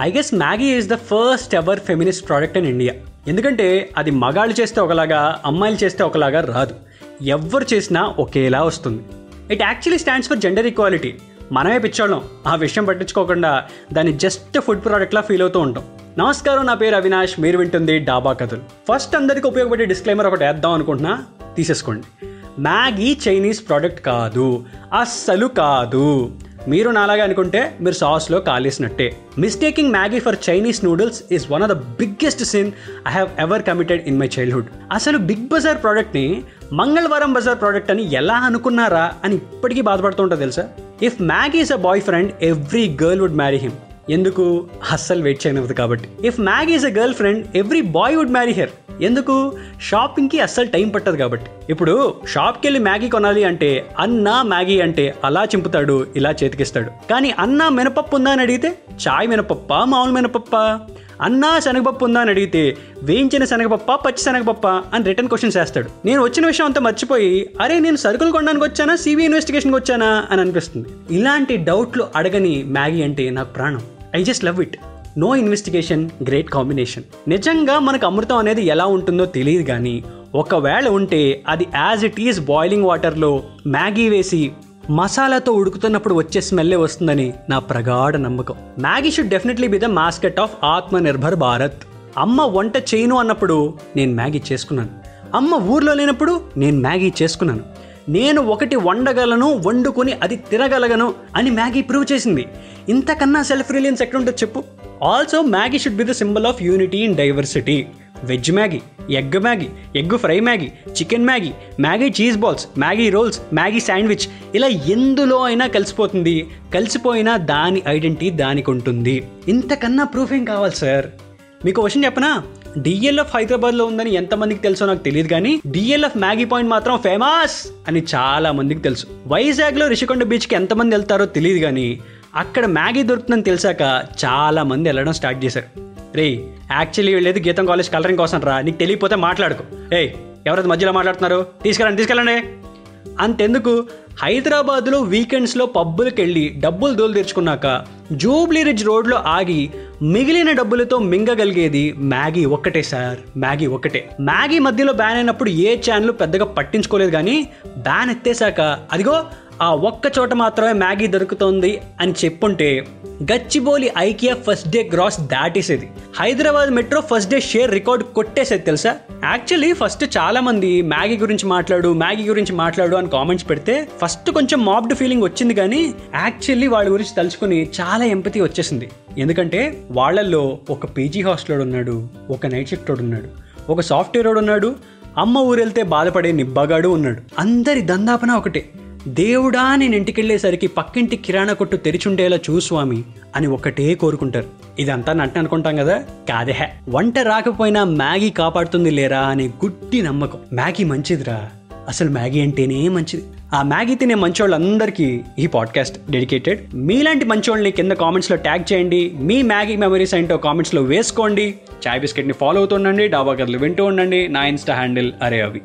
I guess Maggi is the first ever feminist product in India ఎందుకంటే అది మగాళ్ళు చేస్తే ఒకలాగా అమ్మాయిలు చేస్తే ఒకలాగా రాదు. ఎవ్వరు చేసినా ఒకేలా వస్తుంది. It actually stands for gender equality మనమే పిచ్చోళ్ళం. ఆ విషయం పట్టించుకోకుండా దాన్ని జస్ట్ ఫుడ్ ప్రోడక్ట్లా ఫీల్ అవుతూ ఉంటాం. నమస్కారం నా పేరు అవినాష్. మీరు వింటుంది డాబా కథలు. ఫస్ట్ అందరికీ ఉపయోగపడే డిస్క్లైమర్ ఒకటి వేద్దాం అనుకుంటున్నా. తీసేసుకోండి. మ్యాగీ చైనీస్ ప్రోడక్ట్ కాదు. అస్సలు కాదు. మీరు నాలాగా అనుకుంటే మీరు సాస్లో కాలేసినట్టే. Mistaking Maggi for Chinese noodles is one of the biggest sin I have ever committed in my childhood అసలు బిగ్ బజార్ ప్రోడక్ట్ని మంగళవారం బజార్ ప్రోడక్ట్ అని ఎలా అనుకున్నారా అని ఇప్పటికీ బాధపడుతుంటా తెలుసా? If Maggi is a boy friend every girl would marry him ఎందుకు? అస్సలు వెయిట్ చేయనవద్దు కాబట్టి. If Maggi is a girl friend every boy would marry her ఎందుకు? షాపింగ్కి అస్సలు టైం పట్టదు కాబట్టి. ఇప్పుడు షాప్కి వెళ్ళి మ్యాగీ కొనాలి అంటే అన్న మ్యాగీ అంటే అలా చింపుతాడు ఇలా చేతికిస్తాడు. కానీ అన్న మినపప్పు ఉందా అని అడిగితే చాయ్ మినపప్ప మామూలు మినపప్ప? అన్నా శనగపప్పు ఉందా అని అడిగితే వేయించిన శనగపప్ప పచ్చి శనగపప్ప అని రిటర్న్ క్వశ్చన్స్ వేస్తాడు. నేను వచ్చిన విషయం అంతా మర్చిపోయి అరే నేను సరుకులు కొనడానికి వచ్చానా సివి ఇన్వెస్టిగేషన్కి వచ్చానా అని అనిపిస్తుంది. ఇలాంటి డౌట్లు అడగని మ్యాగీ అంటే నాకు ప్రాణం. I just love it. No investigation great combination నిజంగా మనకు అమృతం అనేది ఎలా ఉంటుందో తెలియదు కానీ ఒకవేళ ఉంటే అది యాజ్ ఇట్ ఈస్ బాయిలింగ్ వాటర్లో మ్యాగీ వేసి మసాలాతో ఉడుకుతున్నప్పుడు వచ్చే స్మెల్లే వస్తుందని నా ప్రగాఢ నమ్మకం. Maggi should definitely be the mascot of Atma Nirbhar Bharat. అమ్మ వంట చేయను అన్నప్పుడు నేను మ్యాగీ చేసుకున్నాను. అమ్మ ఊర్లో లేనప్పుడు నేను మ్యాగీ చేసుకున్నాను. నేను ఒకటి వండగలను వండుకొని అది తినగలగను అని మ్యాగీ ప్రూవ్ చేసింది. ఇంతకన్నా సెల్ఫ్ రిలియన్స్ ఎక్కడుంటో చెప్పు. Also Maggi should be the symbol of unity in diversity veg Maggi egg Maggi egg fry Maggi chicken Maggi Maggi cheese balls Maggi rolls Maggi sandwich ఇలా ఎందులో అయినా కలిసిపోతుంది. కలిసిపోయినా దాని ఐడెంటిటీ దానికి ఉంటుంది. ఇంతకన్నా ప్రూఫ్ ఏం కావాలి సార్ మీకు క్వశ్చన్ చెప్పనా? డిఎల్ఎఫ్ హైదరాబాద్లో ఉందని ఎంతమందికి తెలుసో నాకు తెలియదు కానీ డిఎల్ఎఫ్ మ్యాగీ పాయింట్ మాత్రం ఫేమస్ అని చాలా మందికి తెలుసు. వైజాగ్లో రిషికొండ బీచ్కి ఎంతమంది వెళ్తారో తెలియదు కానీ అక్కడ మ్యాగీ దొరుకుతుందని తెలిసాక చాలామంది వెళ్ళడం స్టార్ట్ చేశారు. రే యాక్చువల్లీ వెళ్ళేది గీతం కాలేజ్ కలరింగ్ కోసం రా నీకు తెలియకపోతే మాట్లాడుకో. ఏయ్ ఎవరైతే మధ్యలో మాట్లాడుతున్నారు? తీసుకెళ్ళండి తీసుకెళ్ళండి. అంతెందుకు? హైదరాబాద్లో వీకెండ్స్లో పబ్బులకు వెళ్ళి డబ్బులు దోలు తెచ్చుకున్నాక జూబ్లీ రిడ్జ్ రోడ్లో ఆగి మిగిలిన డబ్బులతో మింగగలిగేది మ్యాగీ ఒక్కటే సార్ మ్యాగీ ఒక్కటే. మ్యాగీ మధ్యలో బ్యాన్ అయినప్పుడు ఏ ఛానల్ పెద్దగా పట్టించుకోలేదు కానీ బ్యాన్ ఎత్తేసాక అదిగో ఆ ఒక్క చోట మాత్రమే మ్యాగీ దొరుకుతోంది అని చెప్పుంటే Gachibowli IKEA first day gross దాటేసేది Hyderabad metro first day share record కొట్టేసేది తెలుసా? యాక్చువల్లీ ఫస్ట్ చాలా మంది మ్యాగీ గురించి మాట్లాడు మ్యాగీ గురించి మాట్లాడు అని కామెంట్స్ పెడితే ఫస్ట్ కొంచెం మాబ్డ్ ఫీలింగ్ వచ్చింది కానీ యాక్చువల్లీ వాళ్ళ గురించి తలుచుకుని చాలా ఎంపతి వచ్చేసింది. ఎందుకంటే వాళ్ళల్లో ఒక పీజీ హాస్టల్ ఉన్నాడు ఒక నైట్ షిఫ్ట్ ఉన్నాడు ఒక సాఫ్ట్వేర్ ఉన్నాడు అమ్మ ఊరెళ్తే బాధపడే నిబ్బగాడు ఉన్నాడు. అందరి దందాపన ఒకటే. దేవుడా నేను ఇంటికెళ్ళేసరికి పక్కింటి కిరాణా కొట్టు తెరిచుండేలా చూ స్వామి అని ఒకటే కోరుకుంటారు. ఇదంతా నట్టు అనుకుంటాం కదా? కాదే వంట రాకపోయినా మ్యాగీ కాపాడుతుంది లేరా అనే గుడ్డి నమ్మకం. మ్యాగీ మంచిదిరా. అసలు మ్యాగీ అంటేనే మంచిది. ఆ మ్యాగీ తినే మంచోళ్ళందరికీ ఈ పాడ్కాస్ట్ డెడికేటెడ్. మీలాంటి మంచోళ్ళని కింద కామెంట్స్లో ట్యాగ్ చేయండి. మీ మ్యాగీ మెమరీస్ ఏంటో కామెంట్స్లో వేసుకోండి. చాయ్ బిస్కెట్ని ఫాలో అవుతుండండి డాబా కథలు వింటూ ఉండండి. నా ఇన్స్టా హ్యాండిల్ అరే అవి.